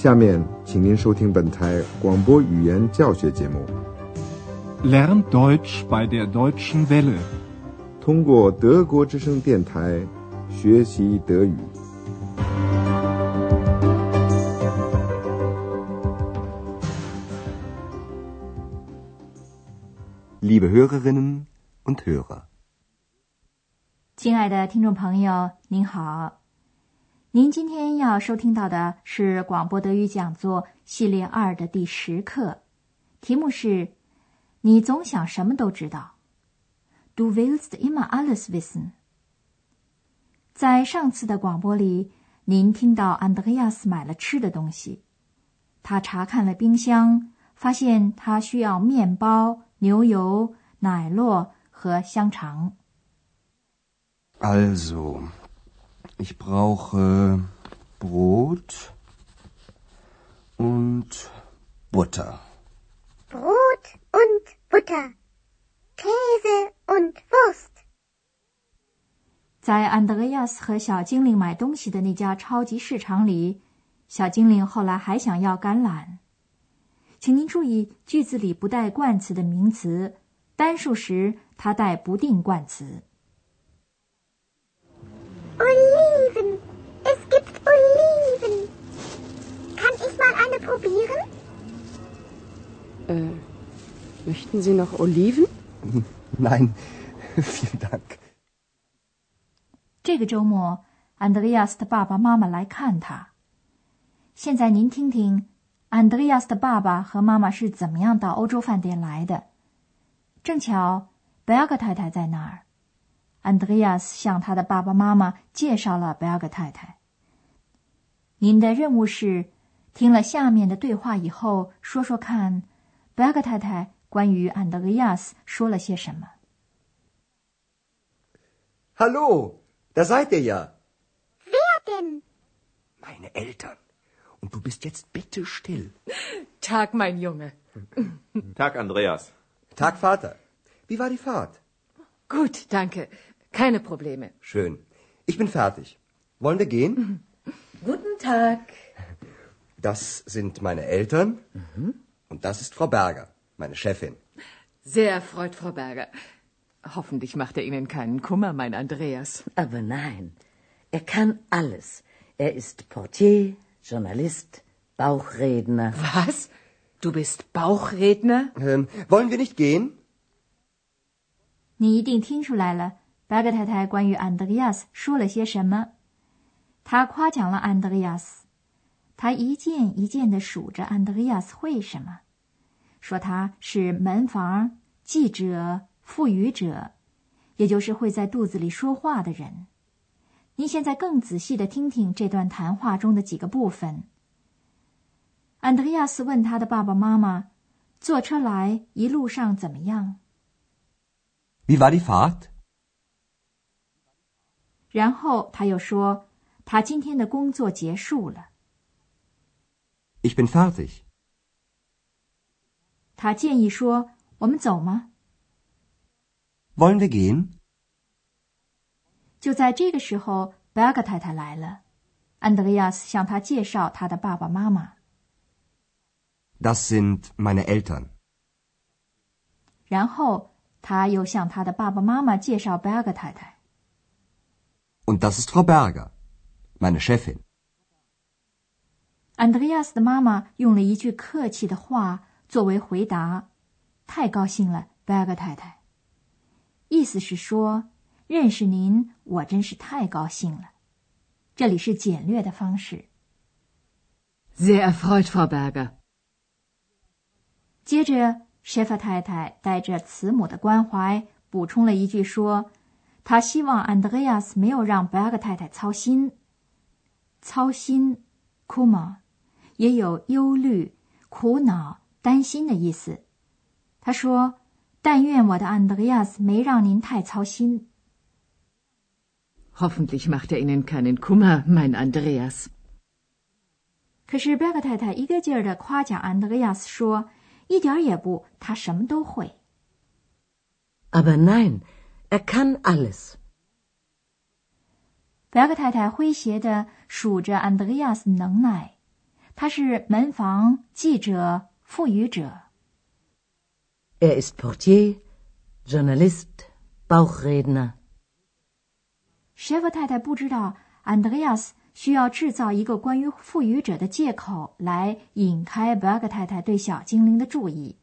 下面，请您收听本台广播语言教学节目。Lern Deutsch bei der Deutschen Welle。通过德国之声电台学习德语。Liebe Hörerinnen und Hörer，亲爱的听众朋友，您好。您今天要收听到的是广播德语讲座系列二的第十课，题目是“你总想什么都知道 ”，Du willst immer alles wissen。在上次的广播里，您听到安德烈亚斯买了吃的东西，他查看了冰箱，发现他需要面包、牛油、奶酪和香肠。Also。Ich brauche Brot und Butter. Brot und Butter, Käse und Wurst。在安德烈亚斯和小精灵买东西的那家超级市场里，小精灵后来还想要橄榄。请您注意，句子里不带冠词的名词，单数时它带不定冠词。Äh, möchten Sie noch Oliven? Nein, vielen Dank. 这个周末，安德烈亚斯的爸爸妈妈来看他。现在您听听，安德烈亚斯的爸爸和妈妈是怎么样到欧洲饭店来的。正巧，贝尔格太太在那儿。安德烈亚斯向他的爸爸妈妈介绍了贝尔格太太。您的任务是，听了下面的对话以后，说说看，贝尔格太太关于安德烈亚斯说了些什么。Hallo, da seid ihr ja. Wer denn? Meine Eltern. Und du bist jetzt bitte still. Tag, mein Junge. Tag, Andreas. Tag, Vater. Wie war die Fahrt? Gut, danke. Keine Probleme. Schön. Ich bin fertig. Wollen wir gehen? Guten Tag. Das sind meine Eltern. Und das ist Frau Berger, meine Chefin. Sehr erfreut, Frau Berger. Hoffentlich macht er Ihnen keinen Kummer, mein Andreas. Aber nein, er kann alles. Er ist Portier, Journalist, Bauchredner. Was? Du bist Bauchredner? Ähm, wollen wir nicht gehen? 你一定听出来了，巴格太太关于安德烈亚斯说了些什么？他夸奖了安德烈亚斯， 他一件一件的数着安德烈亚斯会什么，说他是门房、记者、赋予者，也就是会在肚子里说话的人。您现在更仔细的听听这段谈话中的几个部分。安德烈亚斯问他的爸爸妈妈：“坐车来一路上怎么样？” Wie war die Fahrt? 然后他又说，他今天的工作结束了。Ich bin fertig. 他建议说：“我们走吗 Wollen wir gehen?？” 就在这个时候，贝尔格太太来了。安德烈亚斯向他介绍他的爸爸妈妈， Das sind meine Eltern. 然后他又向他的爸爸妈妈介绍贝尔格太太。 Und das ist Frau Berger, meine Chefin. 安德烈亚斯的妈妈用了一句客气的话作为回答：“太高兴了，贝尔格太太。”意思是说，认识您，我真是太高兴了。这里是简略的方式。Sehr erfreut, Frau Berger. 接着，舍弗太太带着慈母的关怀补充了一句说：“她希望安德烈亚斯没有让贝尔格太太操心。操心 k u m a 也有忧虑、苦恼、担心的意思。他说：‘但愿我的安德烈亚斯没让您太操心。’ Hoffentlich macht er Ihnen keinen Kummer, mein Andreas. 可是贝尔格太太一个劲儿的夸奖安德烈亚斯说：“一点儿也不，他什么都会。” Aber nein, er kann alles. 贝尔格太太诙谐的数着安德烈亚斯能耐，他是门房、记者、赋予者。Er ist Portier, Journalist, Bauchredner. 舍夫太太不知道安德烈亚斯需要制造一个关于赋予者的借口来引开贝尔格太太对小精灵的注意。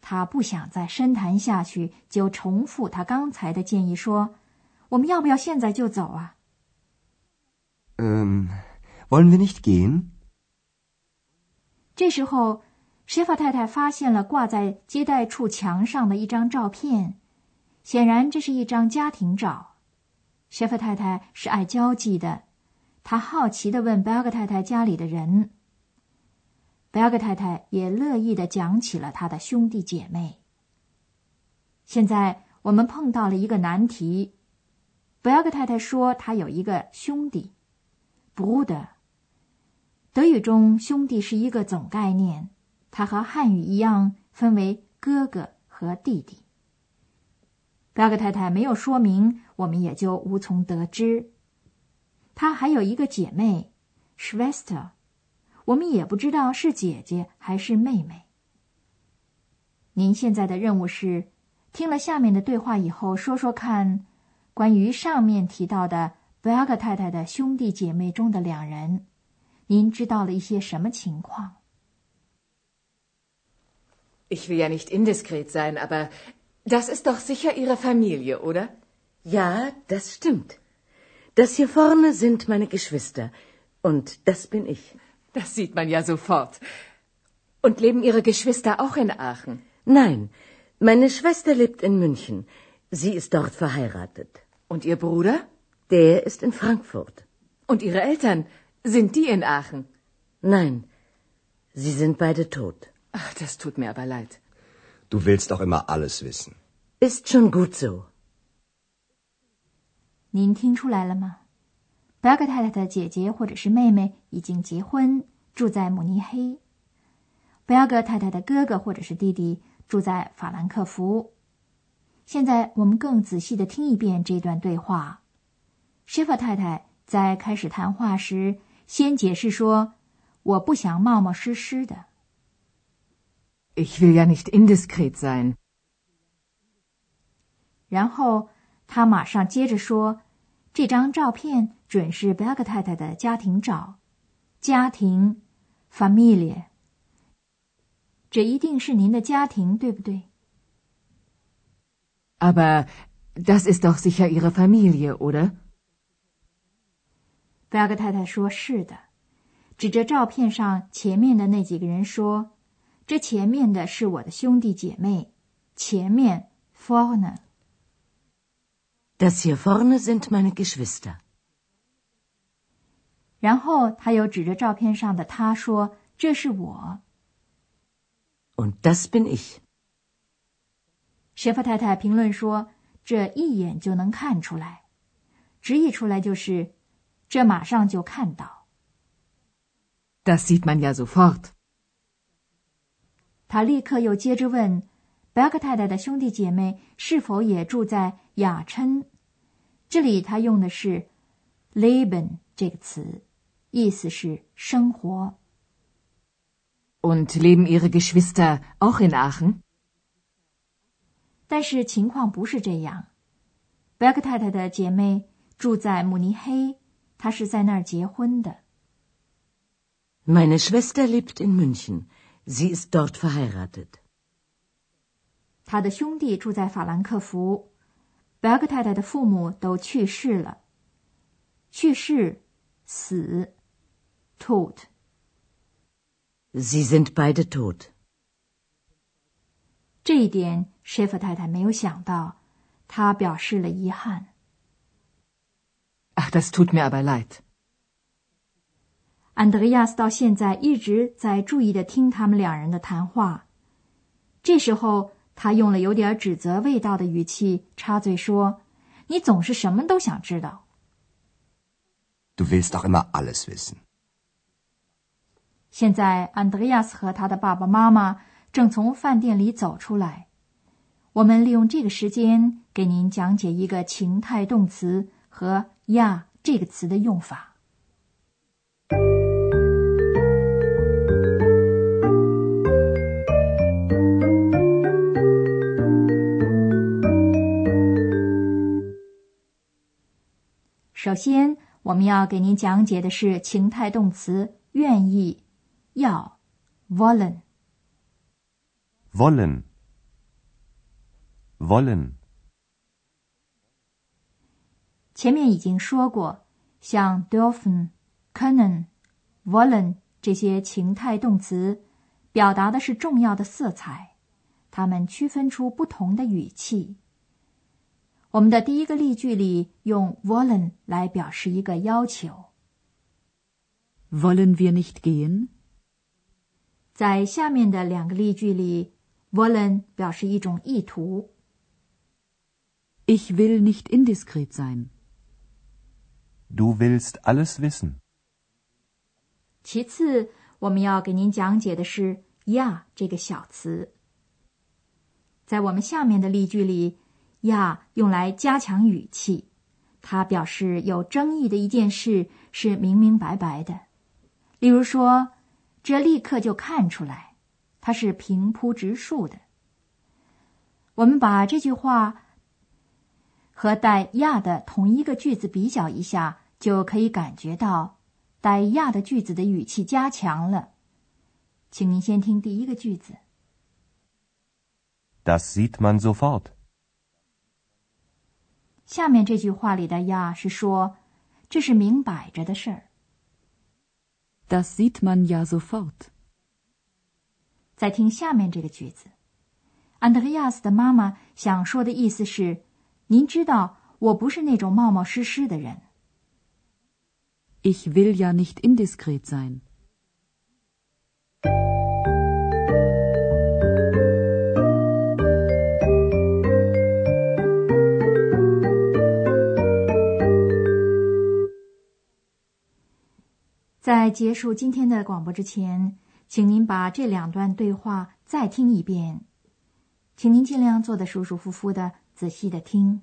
他不想再深谈下去，就重复他刚才的建议说：“我们要不要现在就走啊？” Ähm, wollen wir nicht gehen? 这时候，舍法太太发现了挂在接待处墙上的一张照片，显然这是一张家庭照。舍法太太是爱交际的，她好奇的问贝尔格太太家里的人。贝尔格太太也乐意的讲起了她的兄弟姐妹。现在我们碰到了一个难题。贝尔格太太说她有一个兄弟布德。德语中“兄弟”是一个总概念，它和汉语一样分为哥哥和弟弟。贝尔格太太没有说明，我们也就无从得知。她还有一个姐妹，Schwester，我们也不知道是姐姐还是妹妹。您现在的任务是，听了下面的对话以后，说说看，关于上面提到的贝尔格太太的兄弟姐妹中的两人。您知道了一些什么情况？ Ich will ja nicht indiskret sein, aber das ist doch sicher Ihre Familie, oder? Ja, das stimmt. Das hier vorne sind meine Geschwister. Und das bin ich. Das sieht man ja sofort. Und leben Ihre Geschwister auch in Aachen? Nein, meine Schwester lebt in München. Sie ist dort verheiratet. Und Ihr Bruder? Der ist in Frankfurt. Und Ihre Eltern? Sind die in Aachen? Nein, sie sind beide tot. Ach, das tut mir aber leid. Du willst doch immer alles wissen. Ist schon gut so. 您听出来了吗？贝尔格太太的姐姐或者是妹妹已经结婚，住在慕尼黑；贝尔格太太的哥哥或者是弟弟住在法兰克福。现在我们更仔细的听一遍这段对话。舍弗太太在开始谈话时，先解释说：“我不想冒冒失失的。Ich will ja nicht indiskret sein. ”然后他马上接着说：“这张照片准是贝尔格太太的家庭照，家庭 （familie）。这一定是您的家庭，对不对？Aber das ist doch sicher Ihre Familie, oder? 贝尔格太太说：“是的。”指着照片上前面的那几个人说：“这前面的是我的兄弟姐妹，前面 vorne。” Das hier vorne sind meine Geschwister. 然后他又指着照片上的他说：“这是我。Und das bin ich. ”舍夫太太评论说：“这一眼就能看出来，直译出来就是这马上就看到。Das sieht man ja sofort. ”他立刻又接着问：“贝尔格太太的兄弟姐妹是否也住在雅琛？”这里他用的是 “leben” 这个词，意思是生活。Und leben Ihre Geschwister auch in Aachen? 但是情况不是这样，贝尔格太太的姐妹住在慕尼黑，她是在那儿结婚的。Meine Schwester lebt in München. Sie ist dort verheiratet. 他的兄弟住在法兰克福。贝尔格太太的父母都去世了，去世，死，tot。Sie sind beide tot. 这一点，舍弗太太没有想到，她表示了遗憾。Ach, das tut mir aber leid. 安德烈亚斯到现在一直在注意的听他们两人的谈话。这时候，他用了有点指责味道的语气插嘴说：“你总是什么都想知道。Du willst doch immer alles wissen. ”现在，安德烈亚斯和他的爸爸妈妈正从饭店里走出来。我们利用这个时间给您讲解一个情态动词和“呀，这个词的用法。首先，我们要给您讲解的是情态动词“愿意”，要 “wollen”。wollen，wollen。前面已经说过，像 dürfen、können、wollen 这些情态动词，表达的是重要的色彩，它们区分出不同的语气。我们的第一个例句里用 wollen 来表示一个要求，Wollen wir nicht gehen? 在下面的两个例句里，wollen 表示一种意图。Ich will nicht indiskret sein. Du willst listen 其次，我们要给您讲解的是“呀”这个小词。在我们下面的例句里，“呀”用来加强语气，它表示有争议的一件事是明明白白的。例如说，这立刻就看出来，它是平铺直述的。我们把这句话和带“呀”的同一个句子比较一下，就可以感觉到。带“呀”的句子的语气加强了，请您先听第一个句子。Das sieht man sofort. 下面这句话里的“呀”是说，这是明摆着的事儿。Das sieht man ja sofort. 再听下面这个句子，安德烈亚斯的妈妈想说的意思是：您知道，我不是那种冒冒失失的人。Ich will ja nicht indiskret sein. 在结束今天的广播之前，请您把这两段对话再听一遍，请您尽量坐得舒舒服服的，仔细的听。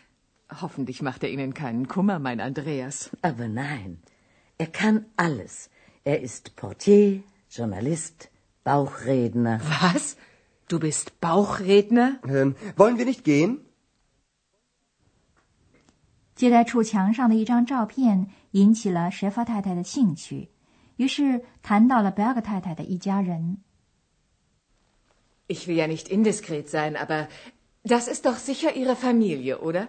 Hoffentlich macht er Ihnen keinen Kummer, mein Andreas. Aber nein, er kann alles. Er ist Portier, Journalist, Bauchredner. Was? Du bist Bauchredner? Ähm, wollen wir nicht gehen? 接待处墙上的一张照片引起了舍法太太的兴趣，于是谈到了贝尔格太太的一家人。 Ich will ja nicht indiskret sein, aber das ist doch sicher Ihre Familie, oder?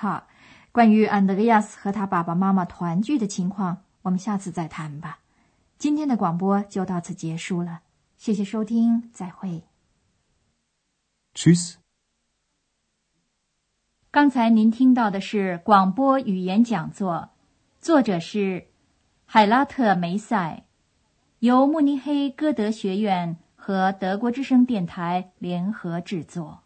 好，关于安德烈亚斯和他爸爸妈妈团聚的情况，我们下次再谈吧。今天的广播就到此结束了，谢谢收听，再会。Tschüss. 刚才您听到的是广播语言讲座，作者是海拉特梅塞，由慕尼黑歌德学院和德国之声电台联合制作。